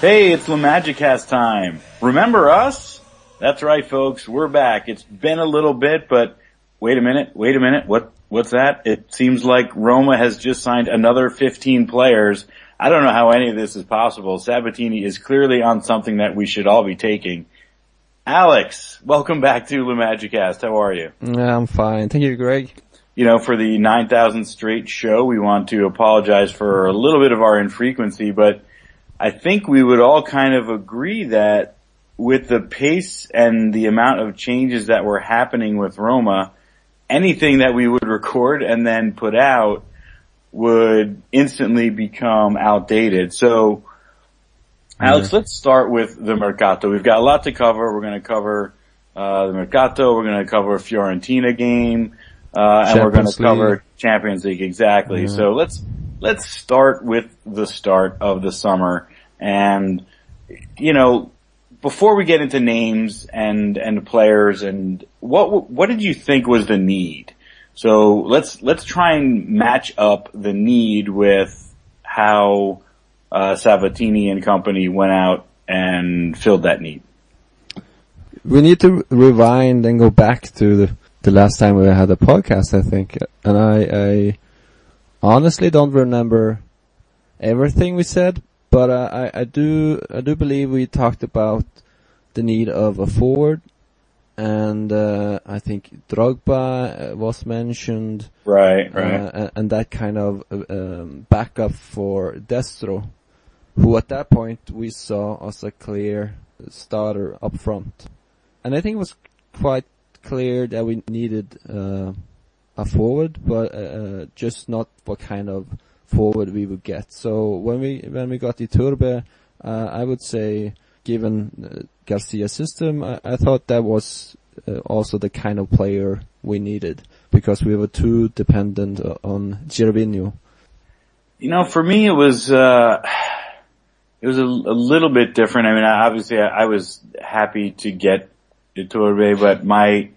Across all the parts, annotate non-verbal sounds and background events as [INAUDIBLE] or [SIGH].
Hey, it's LaMagicast time. Remember us? That's right, folks. We're back. It's been a little bit, but wait a minute, wait a minute. What, what's that? It seems like Roma has just signed another 15 players. I don't know how any of this is possible. Sabatini is clearly on something that we should all be taking. Alex, welcome back to LaMagicast. How are you? Yeah, I'm fine. Thank you, Greg. You know, for the 9,000 straight show, we want to apologize for a little bit of our infrequency, but I think we would all kind of agree that with the pace and the amount of changes that were happening with Roma, anything that we would record and then put out would instantly become outdated. So, Alex, let's start with the Mercato. We've got a lot to cover. We're going to cover uh, the Mercato. We're going to cover a Fiorentina game, uh, and we're going to cover Champions League exactly. Yeah. So let's let's start with the start of the summer, and you know, before we get into names and and players and what what did you think was the need? So let's let's try and match up the need with how uh, Sabatini and company went out and filled that need. We need to rewind and go back to the, the last time we had a podcast, I think. And I, I honestly don't remember everything we said, but uh, I, I do, I do believe we talked about the need of a forward and uh, I think Drogba uh, was mentioned. Right, right. Uh, and, that kind of uh, um, backup for Destro, who at that point we saw as a clear starter up front. And I think it was quite clear that we needed uh, a forward, but uh, just not what kind of forward we would get. So when we when we got Iturbe, uh, I would say given uh, Garcia's system, I, I, thought that was uh, also the kind of player we needed because we were too dependent on Gervinho. You know, for me it was uh, it was a, a, little bit different. I mean, obviously I, I was happy to get Iturbe, but my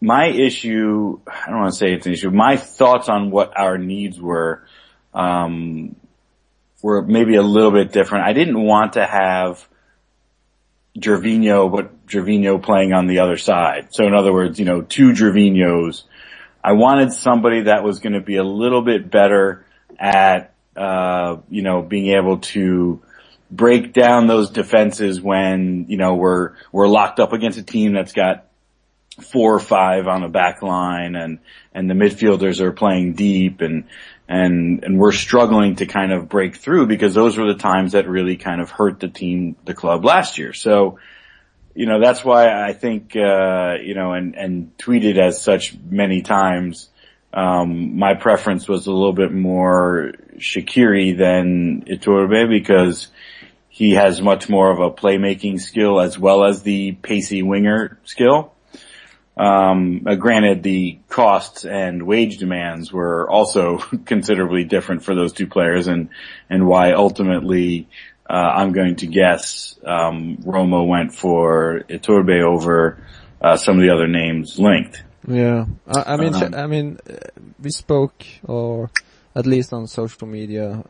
my issue, I don't want to say it's an issue, my thoughts on what our needs were, um, were maybe a little bit different. I didn't want to have Gervinho, but Gervinho playing on the other side. So in other words, you know, two Gervinhos. I wanted somebody that was going to be a little bit better at, uh, you know, being able to break down those defenses when, you know, we're, we're locked up against a team that's got four or five on the back line and, and the midfielders are playing deep and, and, and we're struggling to kind of break through because those were the times that really kind of hurt the team, the club last year. So, you know, that's why I think, uh, you know, and, and tweeted as such many times, um, my preference was a little bit more Shaqiri than Iturbe because he has much more of a playmaking skill as well as the pacey winger skill. Um, uh, granted, the costs and wage demands were also [LAUGHS] considerably different for those two players, and and why ultimately uh, I'm going to guess um, Roma went for Iturbe over uh, some of the other names linked. Yeah, I, I mean, um, I mean, we spoke, or at least on social media,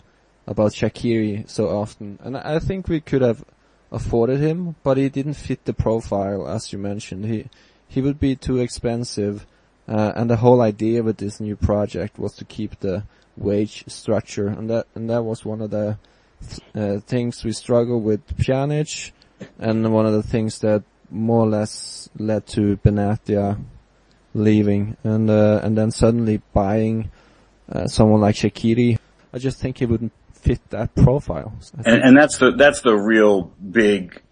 about Shaqiri so often, and I think we could have afforded him, but he didn't fit the profile as you mentioned. He he would be too expensive. Uh, and the whole idea with this new project was to keep the wage structure, and that and that was one of the uh, things we struggled with Pjanic, and one of the things that more or less led to Benatia leaving, and uh, and then suddenly buying uh, someone like Shaqiri. I just think he wouldn't fit that profile. And, and that's the that's the real big,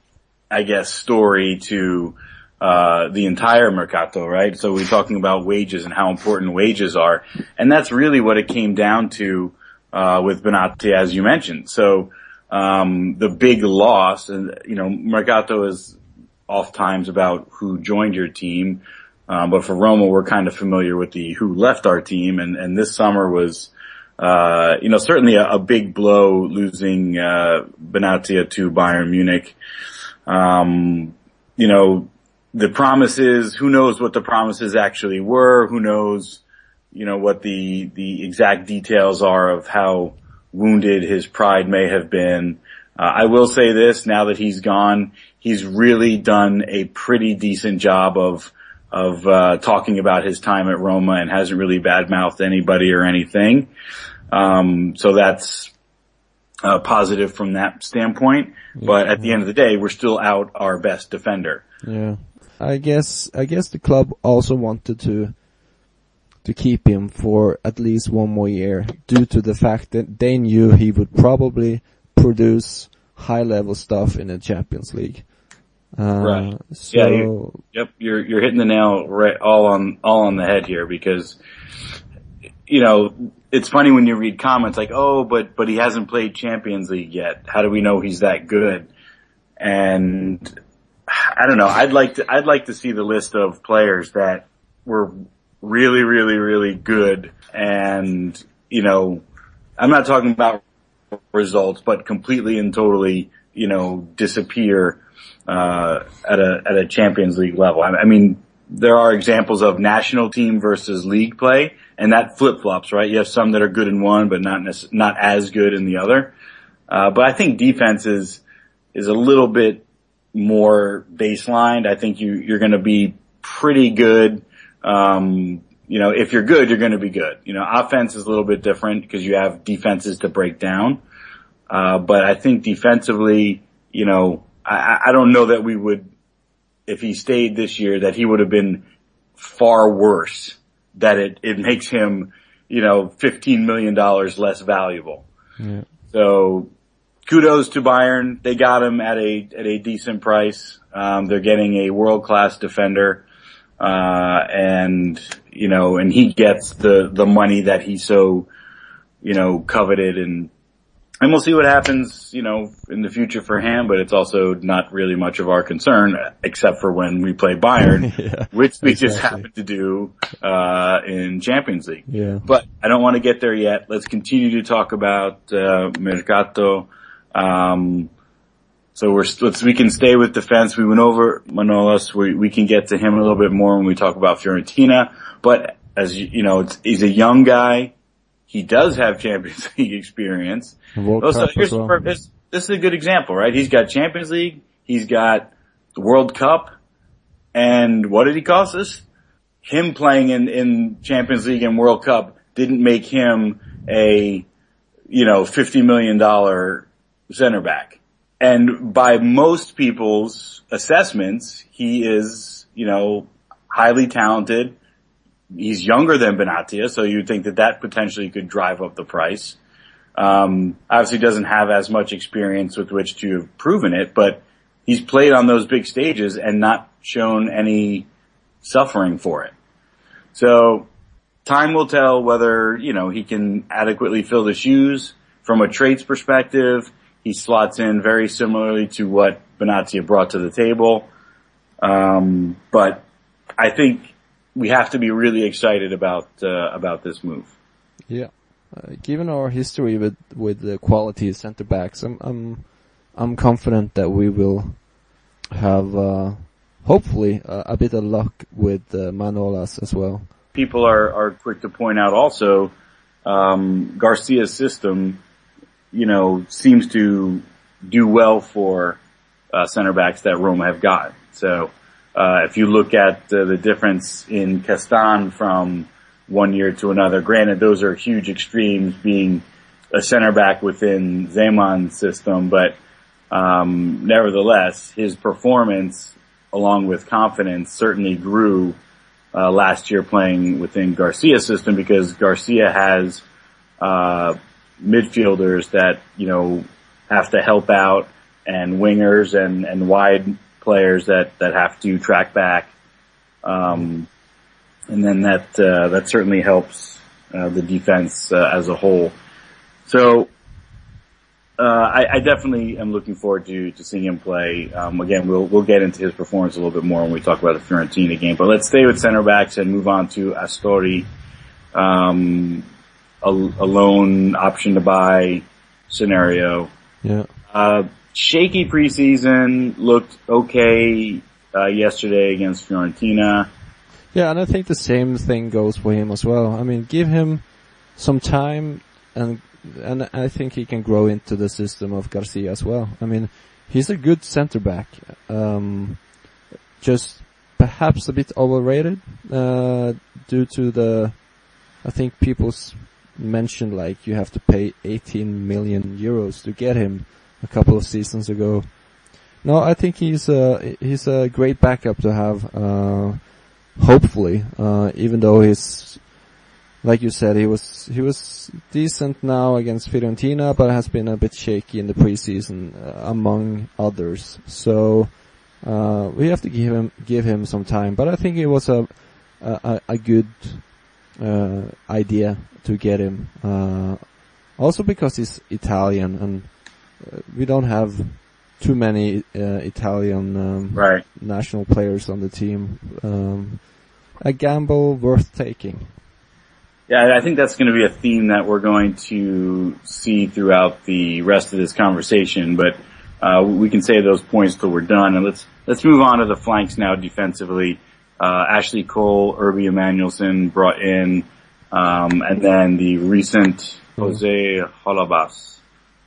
I guess, story to uh, the entire mercato, right? So we're talking about wages and how important wages are, and that's really what it came down to uh, with Benatia, as you mentioned. So um, the big loss, and you know, mercato is oft times about who joined your team, um, but for Roma, we're kind of familiar with the who left our team, and and this summer was. Uh, you know, certainly a, a big blow losing, uh, Benatia to Bayern Munich. Um, you know, the promises, who knows what the promises actually were, who knows, you know, what the, the exact details are of how wounded his pride may have been. Uh, I will say this, now that he's gone, he's really done a pretty decent job of, of, uh, talking about his time at Roma and hasn't really badmouthed anybody or anything. Um, so that's, uh, positive from that standpoint. Yeah. But at the end of the day, we're still out our best defender. Yeah. I guess, I guess the club also wanted to, to keep him for at least one more year due to the fact that they knew he would probably produce high level stuff in the Champions League. Uh, right. So, yeah. You, yep. You're you're hitting the nail right all on all on the head here because you know it's funny when you read comments like, oh, but but he hasn't played Champions League yet. How do we know he's that good? And I don't know. I'd like to I'd like to see the list of players that were really really really good and you know I'm not talking about results, but completely and totally, you know, disappear uh, at a at a Champions League level. I, I mean, there are examples of national team versus league play, and that flip flops, right? You have some that are good in one, but not not as good in the other. Uh, but I think defense is is a little bit more baselined. I think you you're going to be pretty good. Um, you know, if you're good, you're going to be good. You know, offense is a little bit different because you have defenses to break down. Uh, but I think defensively, you know, I, I don't know that we would, if he stayed this year, that he would have been far worse. That it, it makes him, you know, $15 million less valuable. Yeah. So kudos to Bayern. They got him at a, at a decent price. Um, they're getting a world class defender. Uh, and, you know, and he gets the, the money that he so, you know, coveted and, and we'll see what happens, you know, in the future for him, but it's also not really much of our concern, except for when we play Bayern, [LAUGHS] yeah, which we exactly. just happen to do, uh, in Champions League. Yeah. But I don't want to get there yet. Let's continue to talk about, uh, Mercato. Um, so we're, let's, we can stay with defense. We went over Manolas. We, we can get to him a little bit more when we talk about Fiorentina, but as you, you know, he's a young guy. He does have Champions [LAUGHS] League experience. Also, here's well. this, this is a good example, right? He's got Champions League. He's got the World Cup. And what did he cost us? Him playing in, in Champions League and World Cup didn't make him a, you know, $50 million center back. And by most people's assessments, he is, you know, highly talented. He's younger than Benatia, so you'd think that that potentially could drive up the price. Um, obviously doesn't have as much experience with which to have proven it, but he's played on those big stages and not shown any suffering for it. So time will tell whether, you know, he can adequately fill the shoes from a traits perspective he slots in very similarly to what Benatia brought to the table. Um, but I think we have to be really excited about uh, about this move. Yeah, uh, given our history with with the quality center backs, I'm I'm I'm confident that we will have uh, hopefully a bit of luck with uh, Manolas as well. People are are quick to point out also um, Garcia's system you know, seems to do well for uh, center backs that Roma have got. So uh, if you look at uh, the difference in Castan from one year to another, granted those are huge extremes being a center back within Zeman's system, but um, nevertheless, his performance along with confidence certainly grew uh, last year playing within Garcia's system because Garcia has uh, midfielders that, you know, have to help out and wingers and, and wide players that, that have to track back. Um, and then that, uh, that certainly helps, uh, the defense, uh, as a whole. So, uh, I, I, definitely am looking forward to, to seeing him play. Um, again, we'll, we'll get into his performance a little bit more when we talk about the Fiorentina game, but let's stay with center backs and move on to Astori. Um, a, a loan option to buy scenario. Yeah. Uh, shaky preseason looked okay uh, yesterday against Fiorentina. Yeah, and I think the same thing goes for him as well. I mean, give him some time and and I think he can grow into the system of Garcia as well. I mean, he's a good center back. Um, just perhaps a bit overrated uh, due to the. I think people's mentioned like you have to pay 18 million euros to get him a couple of seasons ago. No, I think he's a he's a great backup to have. Uh, hopefully, uh, even though he's like you said, he was he was decent now against Fiorentina, but has been a bit shaky in the preseason, uh, among others. So uh, we have to give him give him some time. But I think it was a a, a good uh, idea to get him. Uh, also because he's Italian, and uh, we don't have too many uh, Italian um, right. national players on the team. Um, a gamble worth taking. Yeah, I think that's going to be a theme that we're going to see throughout the rest of this conversation. But uh, we can say those points till we're done, and let's let's move on to the flanks now defensively. Uh, Ashley Cole, Urby Emanuelson brought in, um, and then the recent Jose Holebas.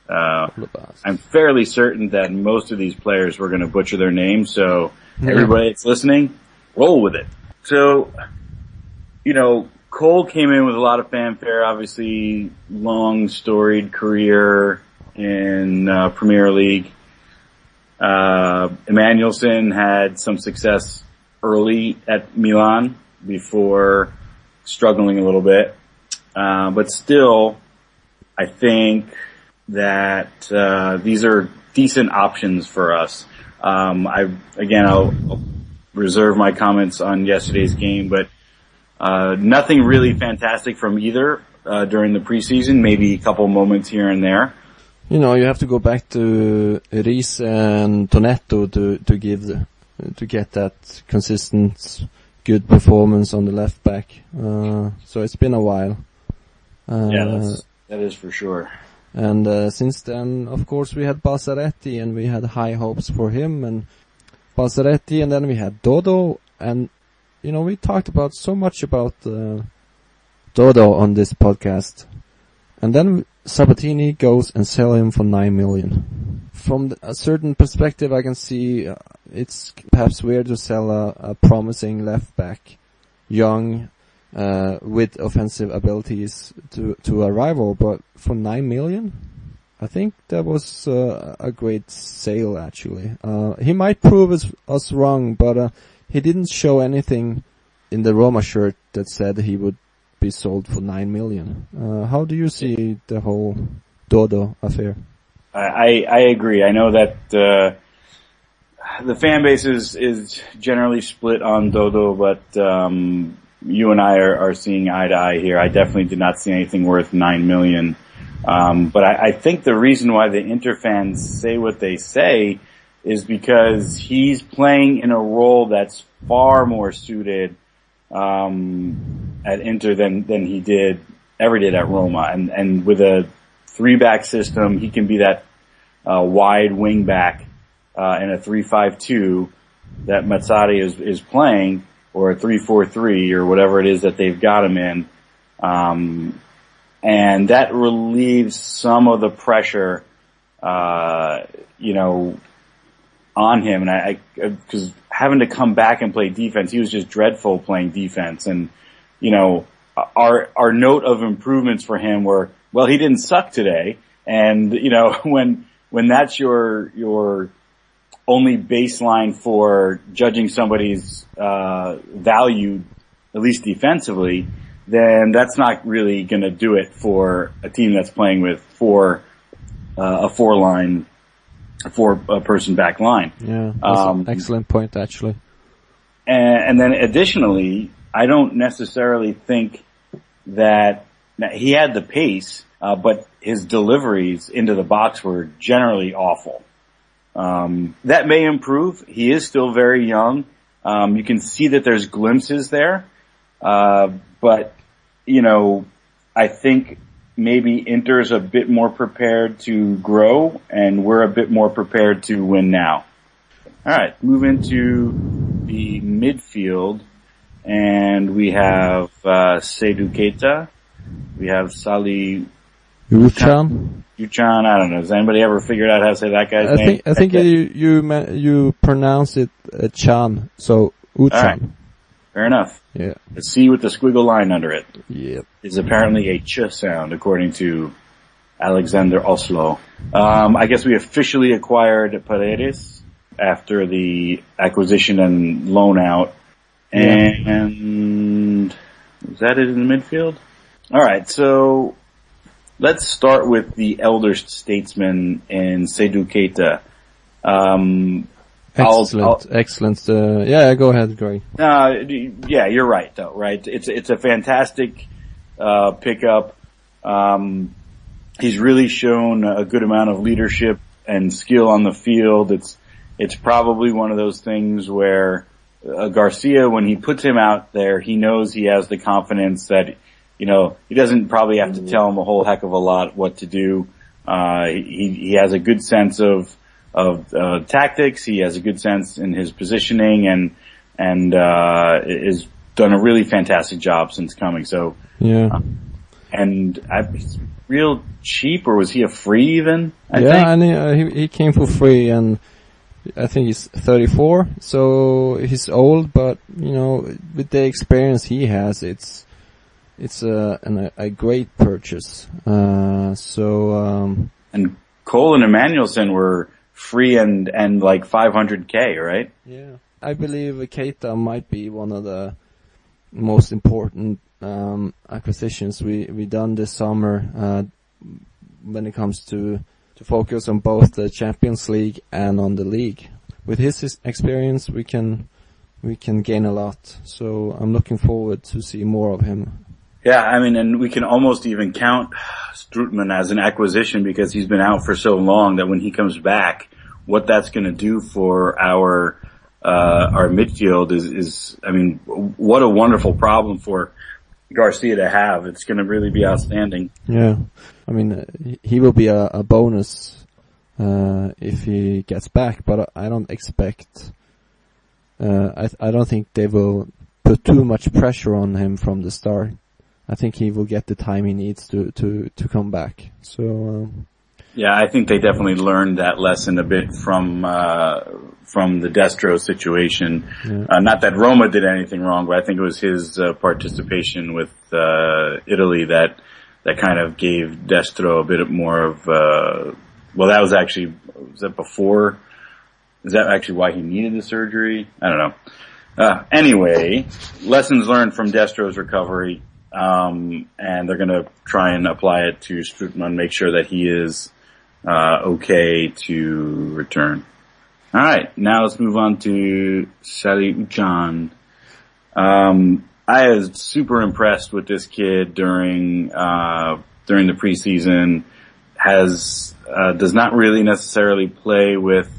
Uh, I'm fairly certain that most of these players were going to butcher their names, so everybody that's listening, roll with it. So, you know, Cole came in with a lot of fanfare, obviously long storied career in uh, Premier League. Uh, Emanuelson had some success early at Milan before struggling a little bit. Uh, but still, I think that, uh, these are decent options for us. Um, I, again, I'll, I'll reserve my comments on yesterday's game, but uh, nothing really fantastic from either uh, during the preseason. Maybe a couple moments here and there. You know, you have to go back to Riise and Tonetto to to give the, to get that consistent good performance on the left back. Uh, so it's been a while. Uh, yeah, that's, that is for sure. And uh, since then, of course, we had Balzaretti and we had high hopes for him and Balzaretti, and then we had Dodo, and you know, we talked about so much about uh, Dodo on this podcast, and then Sabatini goes and sell him for nine million. From a certain perspective, I can see uh, it's perhaps weird to sell a, a promising left back, young, uh, with offensive abilities to to a rival, but for nine million, I think that was uh, a great sale actually. Uh, he might prove us, us wrong, but uh, he didn't show anything in the Roma shirt that said he would be sold for nine million. Uh, how do you see the whole Dodo affair? I, I agree. I know that, uh, the fan base is, is generally split on Dodo, but, um, you and I are, are seeing eye to eye here. I definitely did not see anything worth nine million. Um, but I, I think the reason why the Inter fans say what they say is because he's playing in a role that's far more suited um, at Inter than than he did ever did at Roma, and and with a three back system, he can be that uh, wide wing back uh, in a three five two that Mazzarri is is playing, or a three four three or whatever it is that they've got him in, um, and that relieves some of the pressure. Uh, you know, on him, and I, because having to come back and play defense, he was just dreadful playing defense, and you know, our our note of improvements for him were, well, he didn't suck today, and you know, [LAUGHS] when when that's your your only baseline for judging somebody's uh, value, at least defensively, then that's not really going to do it for a team that's playing with four uh, a four line a person back line. Yeah, um, excellent point actually. And, and, then additionally, I don't necessarily think that, that he had the pace, uh, but his deliveries into the box were generally awful. Um, that may improve. He is still very young. Um, you can see that there's glimpses there, uh, but you know, I think maybe Inter's a bit more prepared to grow and we're a bit more prepared to win now. Alright, move into the midfield and we have, uh, Keita, we have Salih Uchan? Uchan, I don't know. Has anybody ever figured out how to say that guy's I name? Think, I think you, you, you pronounce it uh, Chan, so Uchan. Right. Fair enough. Yeah. The C with the squiggle line under it. Yep. Is apparently a ch sound according to Alexander Oslo. Um, I guess we officially acquired Paredes after the acquisition and loan out. And is that it in the midfield? Alright, so let's start with the elder statesman in Seydou Keita. Um, excellent, I'll, I'll, excellent. Uh, yeah, go ahead, Greg. Uh, yeah, you're right though, right? It's, it's a fantastic, uh, pickup. Um, he's really shown a good amount of leadership and skill on the field. It's, it's probably one of those things where uh, Garcia, when he puts him out there, he knows he has the confidence that, you know, he doesn't probably have to tell him a whole heck of a lot what to do. Uh, he, he has a good sense of, of, uh, tactics. He has a good sense in his positioning and, and, uh, is done a really fantastic job since coming. So, yeah. Uh, and I, real cheap, or was he a free even? I yeah, think? and he, uh, he, he came for free, and I think he's 34, so he's old, but you know, with the experience he has, it's it's a an, a great purchase. Uh, so um, and Cole and Emanuelson were free and and like 500k, right? Yeah, I believe Keita might be one of the most important um, acquisitions we we done this summer uh, when it comes to to focus on both the Champions League and on the league. With his experience, we can we can gain a lot. So I'm looking forward to see more of him. Yeah, I mean, and we can almost even count Strootman as an acquisition because he's been out for so long that when he comes back, what that's going to do for our uh, our midfield is, is, I mean, what a wonderful problem for Garcia to have. It's going to really be outstanding. Yeah, I mean, he will be a, a bonus uh, if he gets back, but I don't expect. Uh, I I don't think they will put too much pressure on him from the start. I think he will get the time he needs to to to come back. So. Um, yeah, I think they definitely learned that lesson a bit from uh, from the Destro situation. Yeah. Uh, not that Roma did anything wrong, but I think it was his uh, participation with uh, Italy that that kind of gave Destro a bit more of. Uh, well, that was actually was that before? Is that actually why he needed the surgery? I don't know. Uh, anyway, lessons learned from Destro's recovery. Um, and they're going to try and apply it to Strootman, make sure that he is uh, okay to return. All right, now let's move on to Salih Ucan. Um, I was super impressed with this kid during uh, during the preseason. Has uh, does not really necessarily play with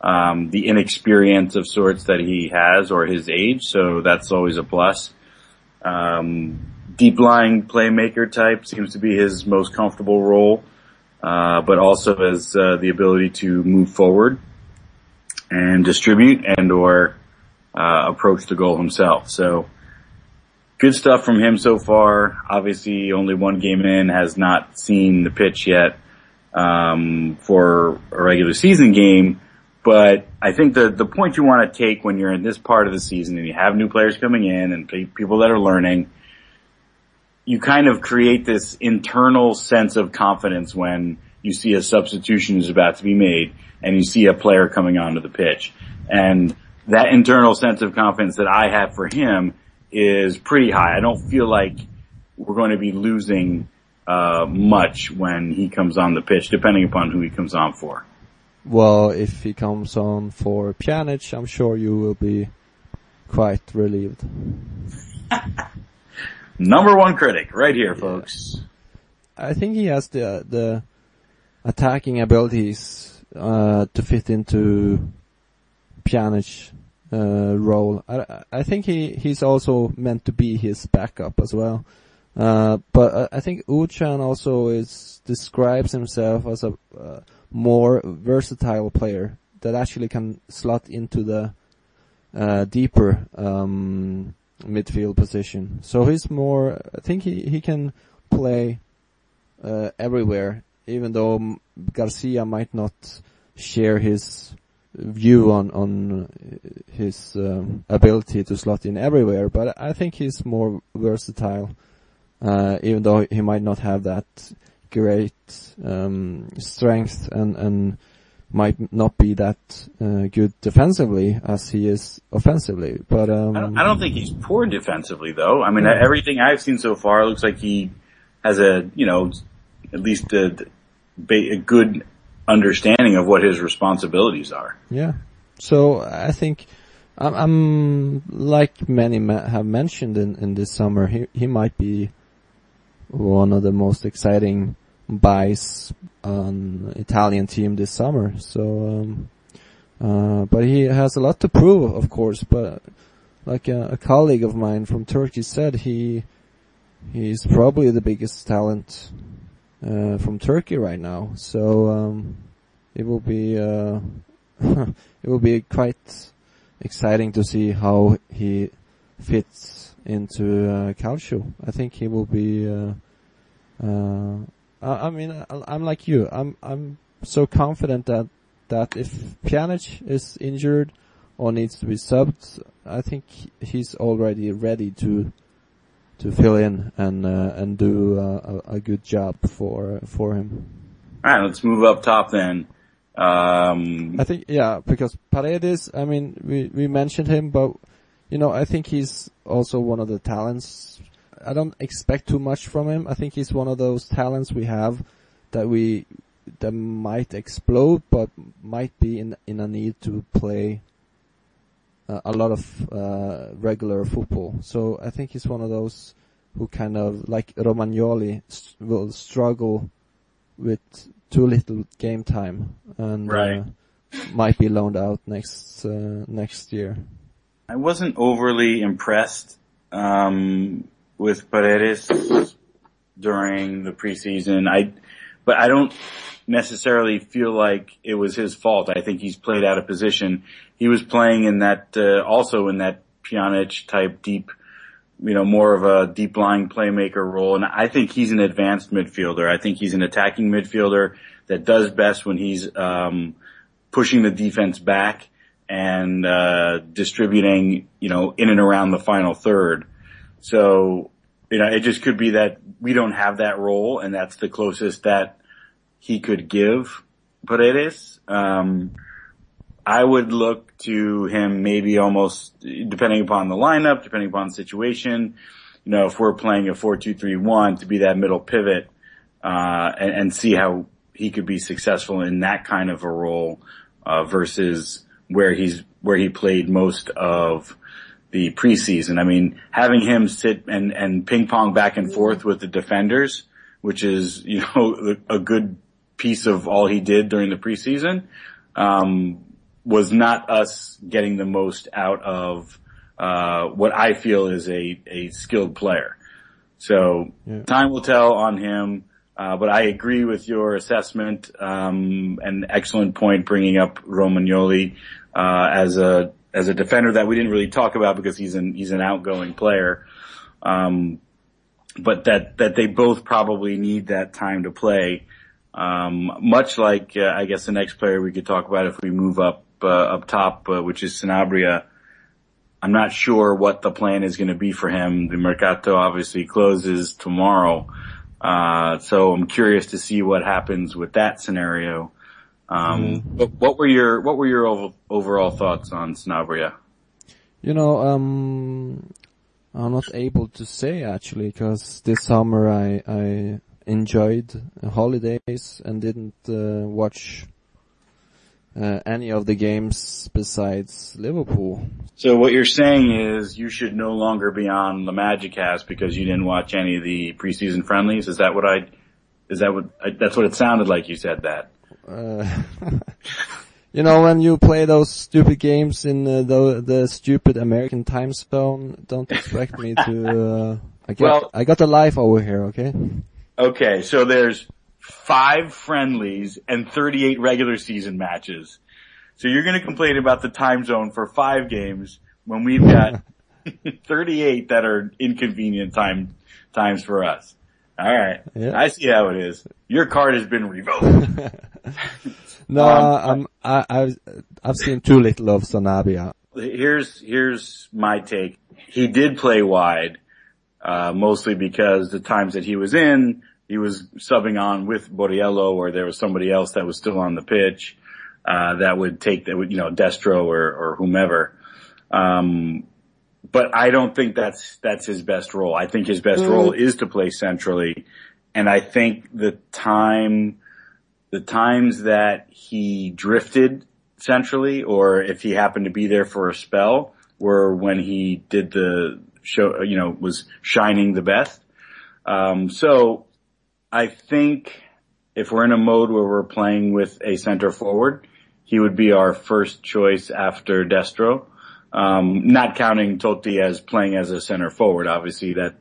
um, the inexperience of sorts that he has or his age, so that's always a plus. Um, deep lying playmaker type seems to be his most comfortable role. Uh, but also has uh, the ability to move forward and distribute and or uh, approach the goal himself. So good stuff from him so far. Obviously, only one game in, has not seen the pitch yet um, for a regular season game. But I think the the point you want to take when you're in this part of the season and you have new players coming in and people that are learning you kind of create this internal sense of confidence when you see a substitution is about to be made and you see a player coming onto the pitch. And that internal sense of confidence that I have for him is pretty high. I don't feel like we're going to be losing uh, much when he comes on the pitch, depending upon who he comes on for. Well, if he comes on for Pjanic, I'm sure you will be quite relieved. [LAUGHS] Number one critic, right here, folks. I think he has the the attacking abilities uh, to fit into Pjanic uh, role. I I think he he's also meant to be his backup as well. Uh, but I think Uchan also is describes himself as a uh, more versatile player that actually can slot into the uh, deeper um, midfield position. So he's more, I think he, he can play uh, everywhere, even though Garcia might not share his view on on his um, ability to slot in everywhere, but I think he's more versatile, uh, even though he might not have that great um, strength and and might not be that uh, good defensively as he is offensively. But um, I, don't, I, don't, think he's poor defensively though. I mean, yeah. everything I've seen so far looks like he has a you know at least a, a good understanding of what his responsibilities are. Yeah. So I think I'm, I'm like many ma- have mentioned in, in this summer, he he might be one of the most exciting buys on Italian team this summer. So, um, uh, but he has a lot to prove, of course. But like a, a colleague of mine from Turkey said, he he's probably the biggest talent uh, from Turkey right now. So um, it will be uh, [LAUGHS] it will be quite exciting to see how he fits into uh, Calcio. I think he will be. Uh, uh, I mean, I'm like you. I'm I'm so confident that that if Pjanic is injured or needs to be subbed, I think he's already ready to to fill in and uh, and do uh, a, a, good job for for him. All right, let's move up top then. Um, I think yeah, because Paredes. I mean, we we mentioned him, but you know, I think he's also one of the talents. I don't expect too much from him. I think he's one of those talents we have that we that might explode, but might be in in a need to play uh, a lot of uh, regular football. So I think he's one of those who kind of like Romagnoli st- will struggle with too little game time and uh, might be loaned out next uh, next year. I wasn't overly impressed um, with Paredes during the preseason. I, but I don't necessarily feel like it was his fault. I think he's played out of position he was playing in that, uh, also in that Pjanic type deep, you know, more of a deep lying playmaker role. And I think he's an advanced midfielder. I think he's an attacking midfielder that does best when he's, um, pushing the defense back and, uh, distributing, you know, in and around the final third. So, you know, it just could be that we don't have that role and that's the closest that he could give Paredes. Um, I would look to him maybe almost depending upon the lineup, depending upon the situation. You know, if we're playing a four-two-three-one to be that middle pivot, uh, and, and, see how he could be successful in that kind of a role, uh, versus where he's, where he played most of the preseason. I mean, having him sit and, and ping pong back and forth with the defenders, which is, you know, [LAUGHS] a good piece of all he did during the preseason, um, was not us getting the most out of uh, what I feel is a, a skilled player. So yeah. time will tell on him. Uh, but I agree with your assessment. Um, an excellent point bringing up Romagnoli uh, as a as a defender that we didn't really talk about because he's an he's an outgoing player. Um, but that that they both probably need that time to play. Um, much like uh, I guess the next player we could talk about if we move up uh, up top, uh, which is Sanabria. I'm not sure what the plan is going to be for him. The Mercato obviously closes tomorrow. Uh, so I'm curious to see what happens with that scenario. Um, mm. but what were your, what were your ov- overall thoughts on Sanabria? You know, um, I'm not able to say actually because this summer I, I enjoyed holidays and didn't uh, watch uh, any of the games besides Liverpool. So what you're saying is you should no longer be on the Magic Cast because you didn't watch any of the preseason friendlies. Is that what I? Is that what? I, that's what it sounded like. You said that. Uh, [LAUGHS] you know when you play those stupid games in uh, the the stupid American time zone, don't expect me to. Uh, I get, well, I got a life over here. Okay. Okay, so there's five friendlies and 38 regular season matches. So you're going to complain about the time zone for five games when we've got [LAUGHS] [LAUGHS] 38 that are inconvenient time times for us. All right. Yeah. I see how it is. Your card has been revoked. [LAUGHS] no, um, I, I've, I've seen too little of Sanabria. Here's, here's my take. He did play wide, uh, mostly because the times that he was in, he was subbing on with Borriello or there was somebody else that was still on the pitch, uh, that would take, that would, you know, Destro or, or whomever. Um, but I don't think that's, that's his best role. I think his best mm. role is to play centrally. And I think the time, the times that he drifted centrally or if he happened to be there for a spell were when he did the show, you know, was shining the best. Um, so I think if we're in a mode where we're playing with a center forward, he would be our first choice after Destro. Um, not counting Totti as playing as a center forward, obviously that,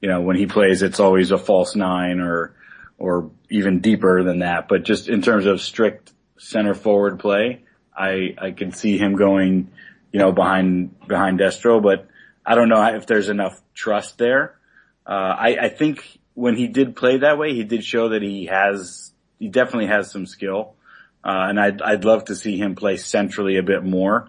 you know, when he plays, it's always a false nine or, or even deeper than that. But just in terms of strict center forward play, I, I can see him going, you know, behind, behind Destro, but I don't know if there's enough trust there. Uh, I, I think when he did play that way, he did show that he has, he definitely has some skill. Uh, and I'd, I'd love to see him play centrally a bit more.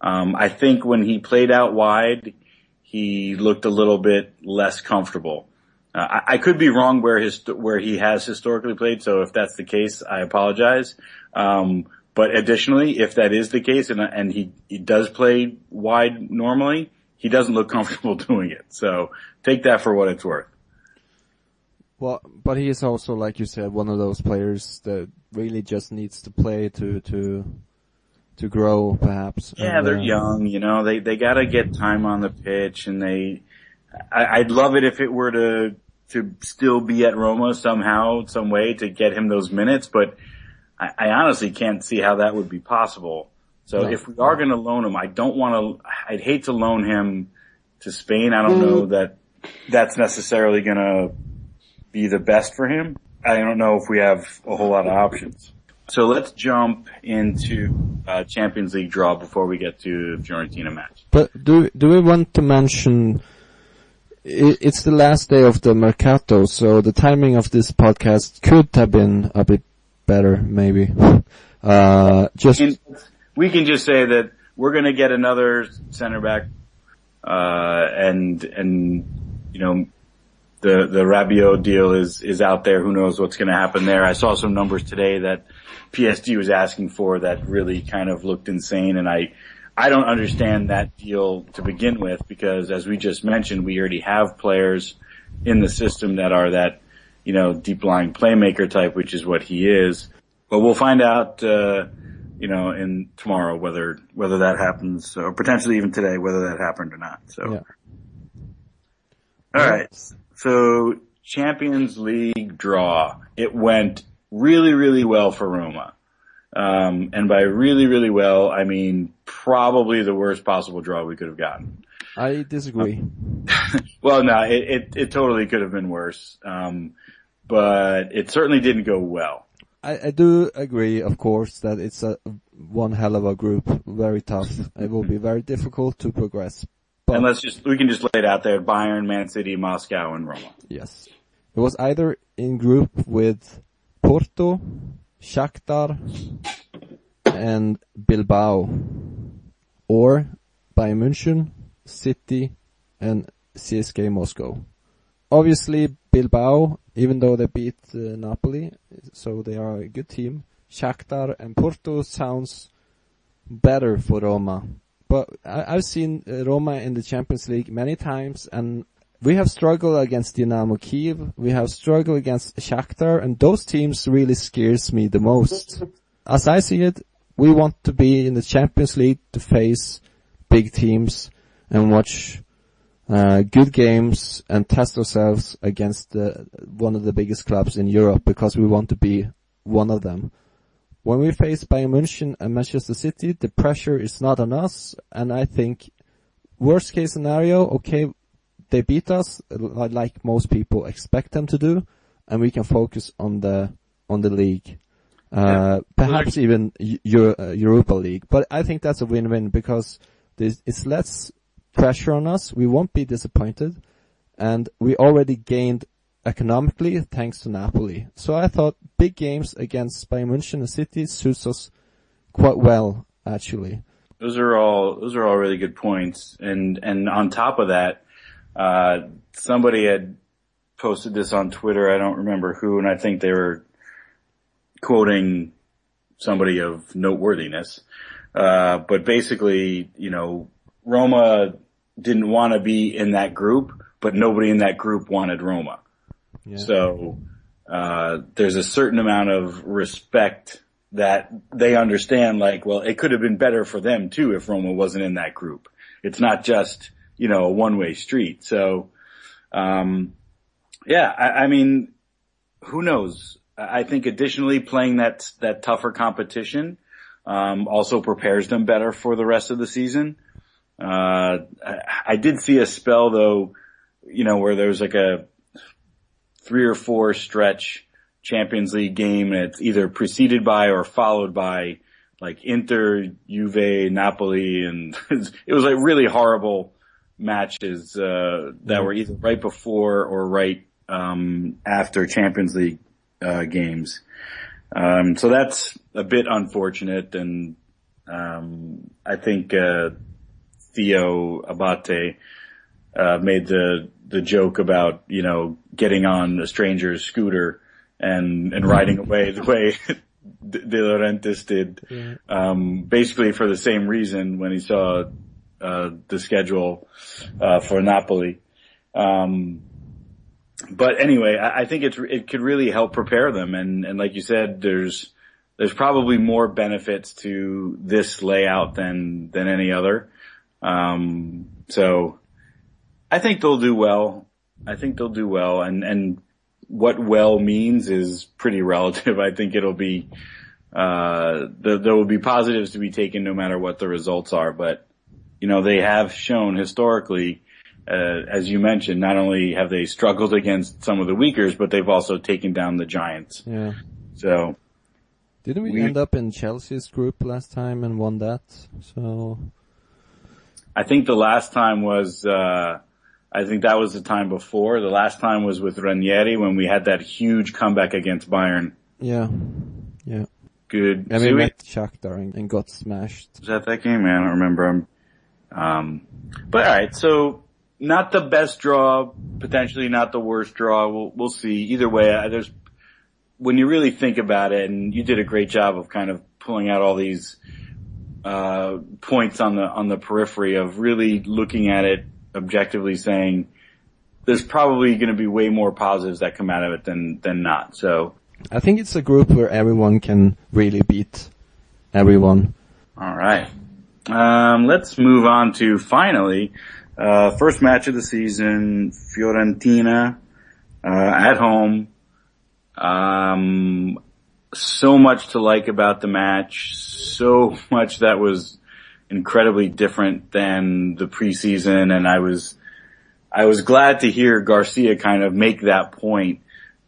Um, I think when he played out wide, he looked a little bit less comfortable. Uh, I, I, could be wrong where his where he has historically played. So if that's the case, I apologize. Um, but additionally, if that is the case, and and he he does play wide normally, he doesn't look [LAUGHS] comfortable doing it. So take that for what it's worth. Well, but he is also, like you said, one of those players that really just needs to play to to to grow, perhaps. Yeah, and, they're uh, young, you know. They they got to get time on the pitch, and they. I, I'd love it if it were to to still be at Roma somehow, some way to get him those minutes, but I, I honestly can't see how that would be possible. So no. if we are going to loan him, I don't want to. I'd hate to loan him to Spain. I don't know that that's necessarily going to be the best for him. I don't know if we have a whole lot of options. So let's jump into uh, Champions League draw before we get to Fiorentina match. But do do we want to mention? It's the last day of the mercato, so the timing of this podcast could have been a bit better, maybe. [LAUGHS] Uh, just we can just say that we're going to get another center back, uh, and and you know the the Rabiot deal is is out there. Who knows what's going to happen there? I saw some numbers today that PSG was asking for that really kind of looked insane, and I I don't understand that deal to begin with because as we just mentioned, we already have players in the system that are that you know deep lying playmaker type, which is what he is. But we'll find out. Uh, you know, in tomorrow, whether, whether that happens, or potentially even today, whether that happened or not. So. Yeah. All right. So Champions League draw. It went really, really well for Roma. Um, and by really, really well, I mean probably the worst possible draw we could have gotten. I disagree. [LAUGHS] well, no, it, it, it, totally could have been worse. Um, but it certainly didn't go well. I, I do agree, of course, that it's a one hell of a group, very tough. it will be very difficult to progress. But, and let's just, we can just lay it out there, Bayern, Man City, Moscow, and Roma. Yes. It was either in group with Porto, Shakhtar, and Bilbao, or Bayern München, City, and CSKA Moscow. Obviously, Bilbao, even though they beat uh, Napoli, so they are a good team. Shakhtar and Porto sounds better for Roma but I, have seen uh, Roma in the Champions League many times, and we have struggled against Dynamo Kiev. We have struggled against Shakhtar, and those teams really scares me the most. As I see it, we want to be in the Champions League to face big teams and watch uh, good games and test ourselves against one of the biggest clubs in Europe because we want to be one of them. When we face Bayern Munich and Manchester City, the pressure is not on us, and I think worst case scenario, okay, they beat us like most people expect them to do, and we can focus on the on the league, uh, perhaps even Euro, uh, Europa League. But I think that's a win-win because it's less pressure on us. We won't be disappointed, and we already gained economically thanks to Napoli. So I thought big games against Bayern München and City suits us quite well, actually. Those are all those are all really good points, and and on top of that, uh, somebody had posted this on Twitter. I don't remember who, and I think they were quoting somebody of noteworthiness. Uh, but basically, you know, Roma didn't want to be in that group, but nobody in that group wanted Roma. Yeah. So, uh, there's a certain amount of respect that they understand like, well, it could have been better for them too if Roma wasn't in that group. It's not just, you know, a one way street. So, um, yeah, I, I mean, who knows? I think additionally playing that, that tougher competition, um, also prepares them better for the rest of the season. Uh, I, I did see a spell though, you know, where there was like a three or four stretch Champions League game and it's either preceded by or followed by like Inter, Juve, Napoli, and [LAUGHS] it was like really horrible matches, uh, that were either right before or right, um, after Champions League, uh, games. Um, so that's a bit unfortunate and, um, I think, uh, Theo Abate, uh, made the, the joke about, you know, getting on a stranger's scooter and, and riding away the way [LAUGHS] De Laurentiis did, um, basically for the same reason when he saw, uh, the schedule, uh, for Napoli. Um, but anyway, I, I think it's, it could really help prepare them. And, and like you said, there's, there's probably more benefits to this layout than, than any other. Um, so I think they'll do well. I think they'll do well and, and what well means is pretty [LAUGHS] relative. I think it'll be, uh, the, there will be positives to be taken no matter what the results are, but you know, they have shown historically uh, as you mentioned, not only have they struggled against some of the weakers, but they've also taken down the giants. Yeah. So. Didn't we, we end up in Chelsea's group last time and won that? So. I think the last time was, uh, I think that was the time before. The last time was with Ranieri when we had that huge comeback against Bayern. Yeah. Yeah. Good. Yeah, we met Shakhtar and, and got smashed. Was that that game? Man, I don't remember. Um, but alright, so not the best draw, potentially not the worst draw. We'll, we'll see. Either way, there's, when you really think about it, and you did a great job of kind of pulling out all these, uh, points on the, on the periphery of really looking at it objectively saying, there's probably going to be way more positives that come out of it than, than not. So. I think it's a group where everyone can really beat everyone. Alright. Um, let's move on to finally uh, first match of the season, Fiorentina, uh, at home. Um, so much to like about the match, so [LAUGHS] much that was incredibly different than the preseason and I was, I was glad to hear Garcia kind of make that point,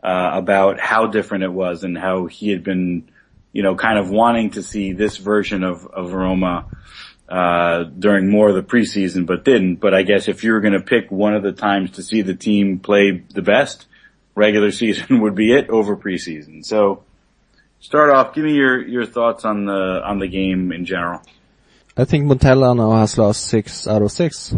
uh, about how different it was and how he had been, you know, kind of wanting to see this version of, of Roma, uh, during more of the preseason, but didn't. But I guess if you were going to pick one of the times to see the team play the best, regular season [LAUGHS] would be it over preseason. So start off, give me your, your thoughts on the, on the game in general. I think Montella now has lost six out of six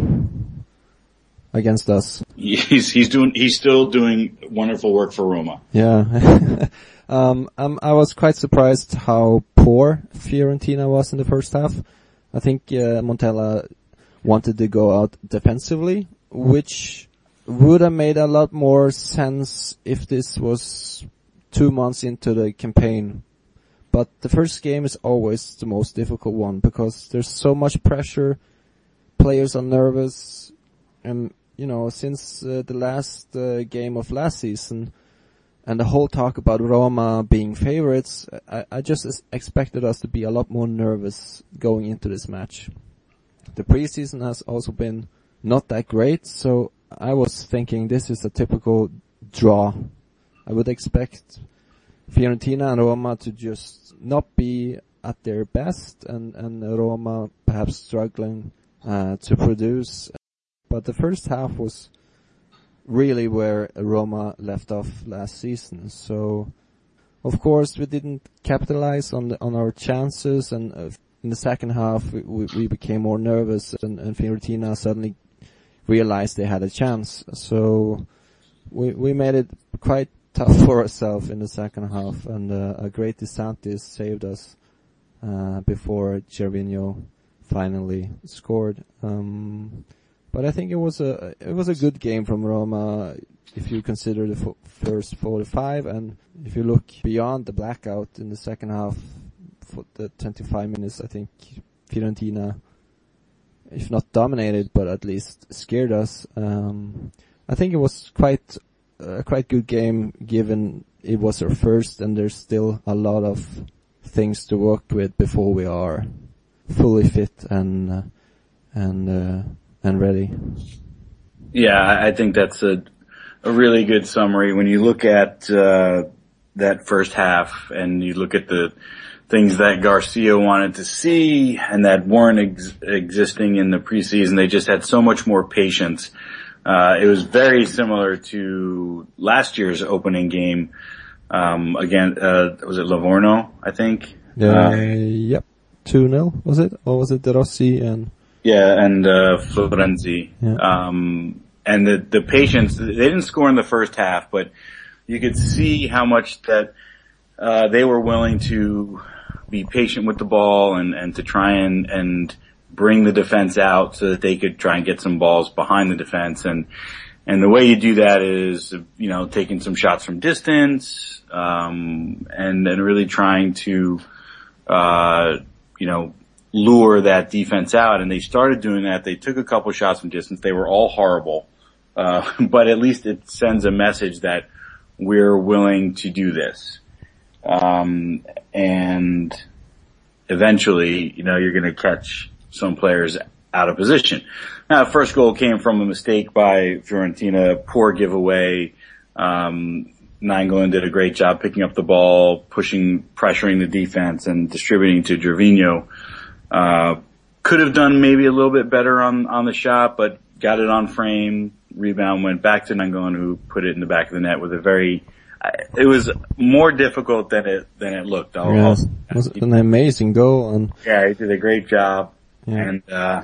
against us. He's, he's doing, he's still doing wonderful work for Roma. Yeah. [LAUGHS] um, um, I was quite surprised how poor Fiorentina was in the first half. I think uh, Montella wanted to go out defensively, which would have made a lot more sense if this was two months into the campaign. But the first game is always the most difficult one because there's so much pressure, players are nervous, and you know, since uh, the last uh, game of last season, and the whole talk about Roma being favorites, I, I just expected us to be a lot more nervous going into this match. The preseason has also been not that great, so I was thinking this is a typical draw. I would expect Fiorentina and Roma to just not be at their best and, and Roma perhaps struggling uh, to produce. But the first half was really where Roma left off last season. So, of course, we didn't capitalize on the, on our chances, and uh, in the second half we, we, we became more nervous, and, and Fiorentina suddenly realized they had a chance. So, we we made it quite tough [LAUGHS] for ourselves in the second half, and uh, a great De Sanctis saved us uh, before Gervinho finally scored. Um, but I think it was a it was a good game from Roma if you consider the f- first 45 and if you look beyond the blackout in the second half for the 25 minutes I think Fiorentina if not dominated but at least scared us. Um, I think it was quite a quite good game given it was our first and there's still a lot of things to work with before we are fully fit and uh, and uh, and ready. Yeah, I think that's a a really good summary. When you look at uh, that first half and you look at the things that Garcia wanted to see and that weren't ex- existing in the preseason, they just had so much more patience. Uh, it was very similar to last year's opening game. Um, again, uh, was it Livorno? I think. Yeah. Uh, yep. Two 0 was it, or was it De Rossi and? Yeah, and uh, Florenzi. Yeah. Um, and the the patience. They didn't score in the first half, but you could see how much that uh, they were willing to be patient with the ball and and to try and and bring the defense out so that they could try and get some balls behind the defense and. And the way you do that is, you know, taking some shots from distance, um, and, and really trying to, uh, you know, lure that defense out. And they started doing that. They took a couple shots from distance. They were all horrible. Uh, [LAUGHS] but at least it sends a message that we're willing to do this. Um, and eventually, you know, you're going to catch some players out of position. Now, first goal came from a mistake by Fiorentina, poor giveaway. Um, did a great job picking up the ball, pushing, pressuring the defense and distributing to Gervinho. Uh, could have done maybe a little bit better on, on the shot, but got it on frame. Rebound went back to Nainggolan who put it in the back of the net with a very, it was more difficult than it, than it looked. I'll, yeah, it was an amazing goal and. Yeah, he did a great job. Yeah. And, uh,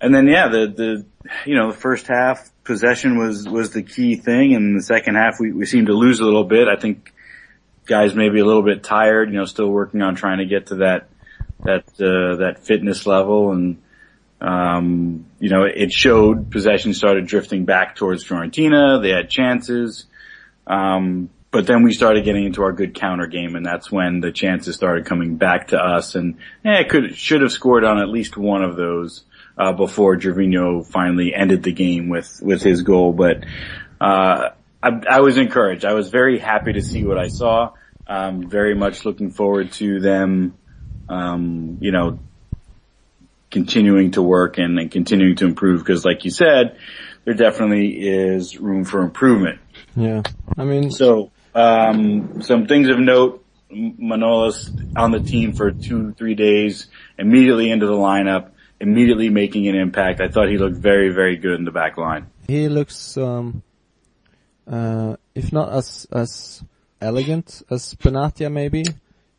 and then yeah, the, the, you know, the first half possession was, was the key thing and the second half we, we seemed to lose a little bit. I think guys maybe a little bit tired, you know, still working on trying to get to that, that uh, that fitness level, and um, you know it showed. Possession started drifting back towards Fiorentina. They had chances, um, but then we started getting into our good counter game, and that's when the chances started coming back to us. And yeah, could should have scored on at least one of those uh, before Gervinho finally ended the game with with his goal. But uh, I, I was encouraged. I was very happy to see what I saw. Um, very much looking forward to them um, you know, continuing to work and, and continuing to improve because like you said, there definitely is room for improvement. Yeah. I mean, so, um, some things of note, Manolas on the team for two, three days, immediately into the lineup, immediately making an impact. I thought he looked very, very good in the back line. He looks, um, uh, if not as, as elegant as Benatia maybe,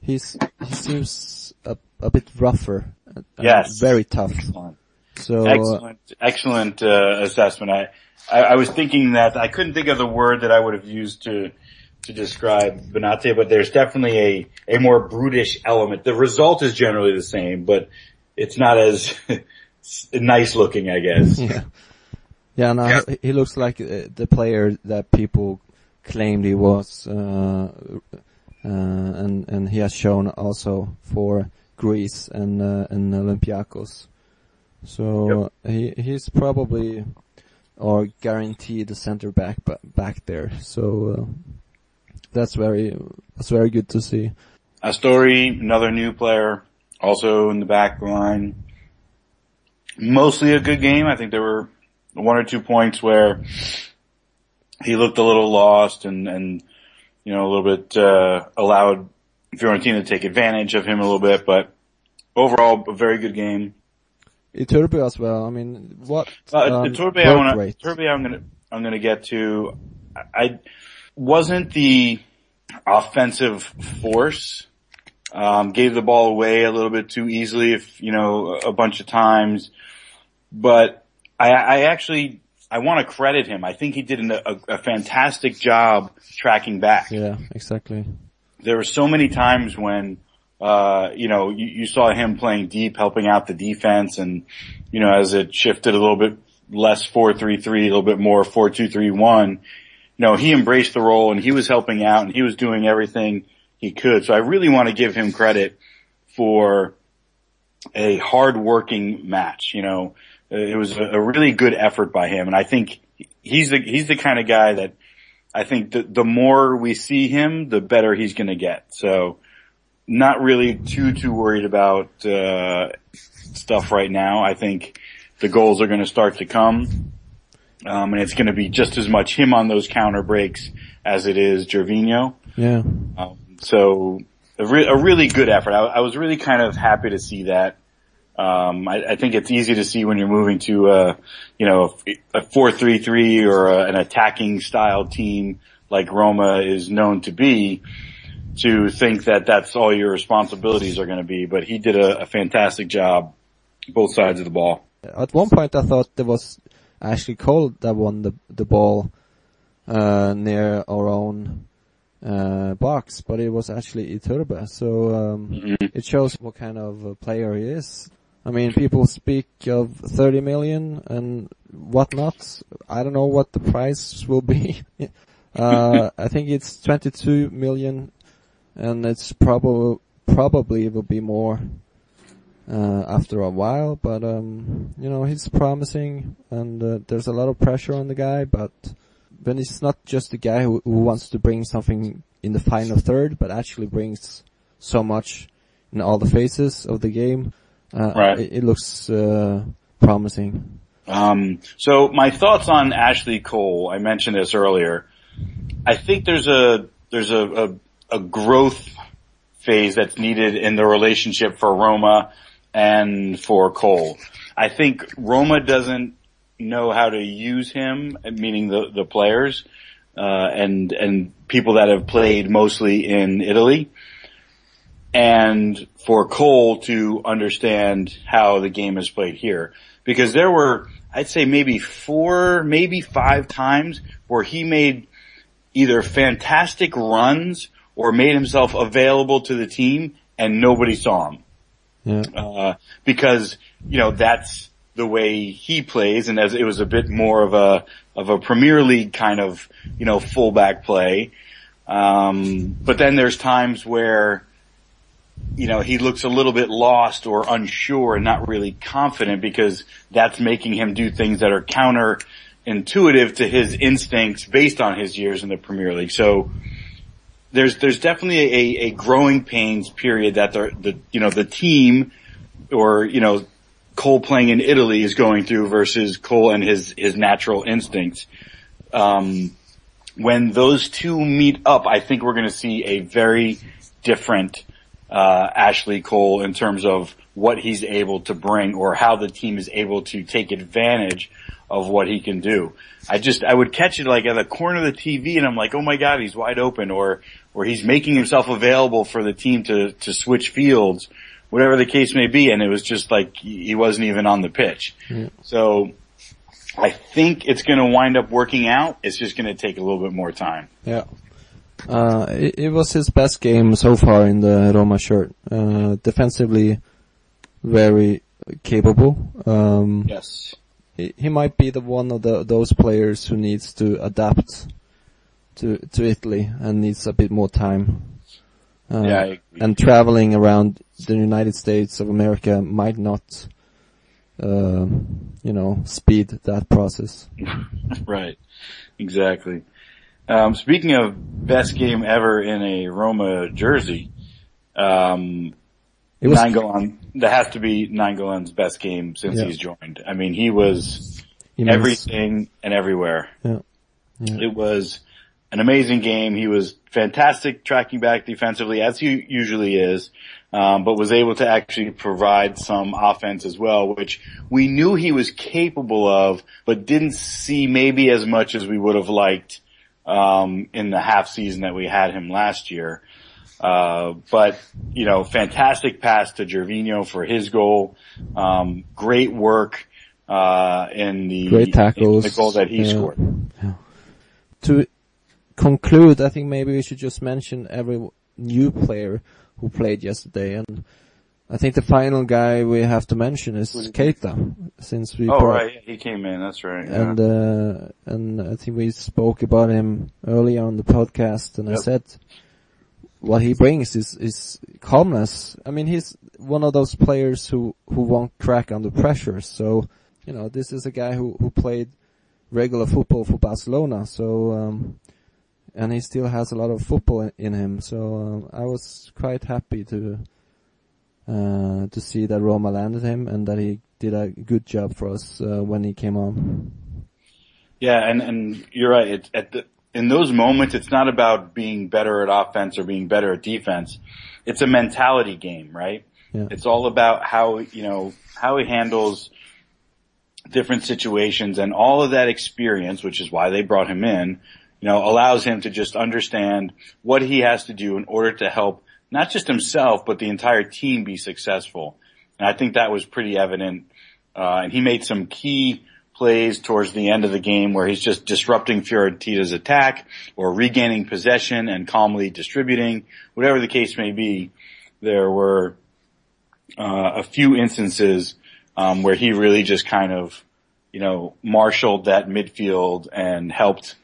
he's, he seems a, a bit rougher. Yes. Very tough. Excellent. So uh, excellent, excellent uh, assessment. I, I, I was thinking that I couldn't think of the word that I would have used to to describe Benatia, but there's definitely a a more brutish element. The result is generally the same, but it's not as [LAUGHS] nice looking, I guess. [LAUGHS] Yeah. Yeah, no, yeah. he looks like uh, the player that people claimed he was, uh, uh, and and he has shown also for Greece and uh, and Olympiacos. So yep. he he's probably or guaranteed the center back back there. So uh, that's very that's very good to see. Astori, another new player, also in the back line. Mostly a good game. I think there were one or two points where he looked a little lost and and you know, a little bit, uh, allowed Fiorentina to take advantage of him a little bit, but overall, a very good game. Iturbe as well. I mean, what? Uh, um, Iturbe, I want to. Iturbe, I'm gonna. I'm going to get to. I wasn't the offensive force. Um, gave the ball away a little bit too easily, if you know, a bunch of times. But I, I actually I want to credit him. I think he did an, a, a fantastic job tracking back. Yeah, exactly. There were so many times when uh, you know, you, you, saw him playing deep, helping out the defense and, you know, as it shifted a little bit less 4-3-3, a little bit more 4-2-3-1, you know, he embraced the role and he was helping out and he was doing everything he could. So I really want to give him credit for a hard working match, you know, it was a, really good effort by him and I think he's the, he's the kind of guy that I think the, the more we see him, the better he's going to get. So, not really too too worried about uh, stuff right now. I think the goals are going to start to come, um, and it's going to be just as much him on those counter breaks as it is Gervinho. Yeah. Um, so a, re- a, really good effort. I, I, was really kind of happy to see that. Um, I, I, think it's easy to see when you're moving to a, you know, a four-three-three or a, an attacking style team like Roma is known to be to think that that's all your responsibilities are going to be, but he did a, a, fantastic job, both sides of the ball. At one point I thought there was Ashley Cole that won the, the ball, uh, near our own, uh, box, but it was actually Iturbe. So, um, mm-hmm. it shows what kind of player he is. I mean, people speak of 30 million and whatnot. I don't know what the price will be. [LAUGHS] uh, I think it's 22 million and it's probably probably will be more uh, after a while. But um, you know, he's promising, and uh, there's a lot of pressure on the guy. But when he's not just a guy who, who wants to bring something in the final third, but actually brings so much in all the phases of the game, uh, right. it, it, looks uh, promising. Um, so my thoughts on Ashley Cole, I mentioned this earlier. I think there's a there's a, a a growth phase that's needed in the relationship for Roma and for Cole. I think Roma doesn't know how to use him, meaning the the players uh, and and people that have played mostly in Italy, and for Cole to understand how the game is played here, because there were I'd say maybe four, maybe five times where he made either fantastic runs or made himself available to the team and nobody saw him. Yeah. Uh, because, you know, that's the way he plays and as it was a bit more of a, of a Premier League kind of, you know, fullback play. Um, but then there's times where, you know, he looks a little bit lost or unsure and not really confident because that's making him do things that are counter intuitive to his instincts based on his years in the Premier League. So, there's there's definitely a, a growing pains period that the the you know the team or you know Cole playing in Italy is going through versus Cole and his his natural instincts. Um, when those two meet up, I think we're going to see a very different uh, Ashley Cole in terms of what he's able to bring or how the team is able to take advantage of what he can do. I just, I would catch it like at the corner of the TV and I'm like, oh my god, he's wide open or, or he's making himself available for the team to, to switch fields, whatever the case may be. And it was just like, he wasn't even on the pitch. Yeah. So I think it's going to wind up working out. It's just going to take a little bit more time. Yeah. Uh, it, it, was his best game so far in the Roma shirt. Uh, defensively, very capable. Um, yes he, he, might be the one of the, those players who needs to adapt to to Italy and needs a bit more time. Uh, yeah, and traveling around the United States of America might not, uh, you know, speed that process. [LAUGHS] right, exactly. Um, speaking of best game ever in a Roma jersey, um, it was Nainggolan, that has to be Nainggolan's best game since yeah. he's joined. I mean, he was he everything and everywhere. Yeah. yeah. It was an amazing game. He was fantastic tracking back defensively as he usually is. Um, but was able to actually provide some offense as well, which we knew he was capable of, but didn't see maybe as much as we would have liked um, in the half season that we had him last year. Uh, but you know, fantastic pass to Gervinho for his goal. Um, great work uh, in the great tackles, the goal that he yeah. scored. Yeah. To conclude, I think maybe we should just mention every new player who played yesterday, and I think the final guy we have to mention is Keita, since we. Oh brought, right, he came in. That's right. Yeah. And uh, and I think we spoke about him earlier on the podcast, and yep. I said what he brings is is calmness. I mean, he's one of those players who who won't crack under pressure. So you know, this is a guy who who played regular football for Barcelona. So um, and he still has a lot of football in him. So um, I was quite happy to uh, to see that Roma landed him and that he did a good job for us uh, when he came on. Yeah, and and you're right. It's at the in those moments, it's not about being better at offense or being better at defense. It's a mentality game, right? Yeah. It's all about how you know how he handles different situations and all of that experience, which is why they brought him in, you know, allows him to just understand what he has to do in order to help not just himself, but the entire team be successful. And I think that was pretty evident. Uh, and he made some key plays towards the end of the game where he's just disrupting Fiorentina's attack or regaining possession and calmly distributing, whatever the case may be. There were uh, a few instances um, where he really just kind of, you know, marshaled that midfield and helped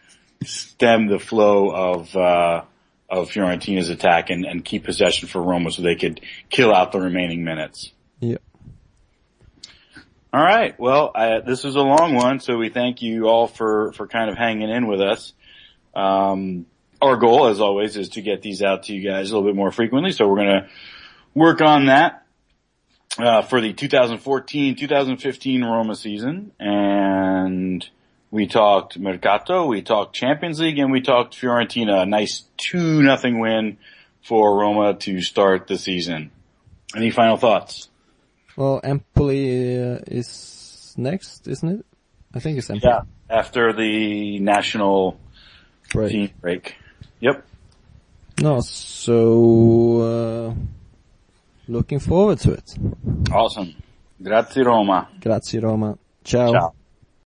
stem the flow of uh, of Fiorentina's attack and, and keep possession for Roma so they could kill out the remaining minutes. Yep. All right. Well, I, this is a long one, so we thank you all for for kind of hanging in with us. Um, our goal, as always, is to get these out to you guys a little bit more frequently. So we're going to work on that uh, for the 2014-2015 Roma season, and we talked Mercato, we talked Champions League, and we talked Fiorentina. A nice two nothing win for Roma to start the season. Any final thoughts? Well, Empoli uh, is next, isn't it? I think it's Empoli. Yeah, after the national break. team break. Yep. No, so uh, looking forward to it. Awesome. Grazie Roma. Grazie Roma. Ciao. Ciao.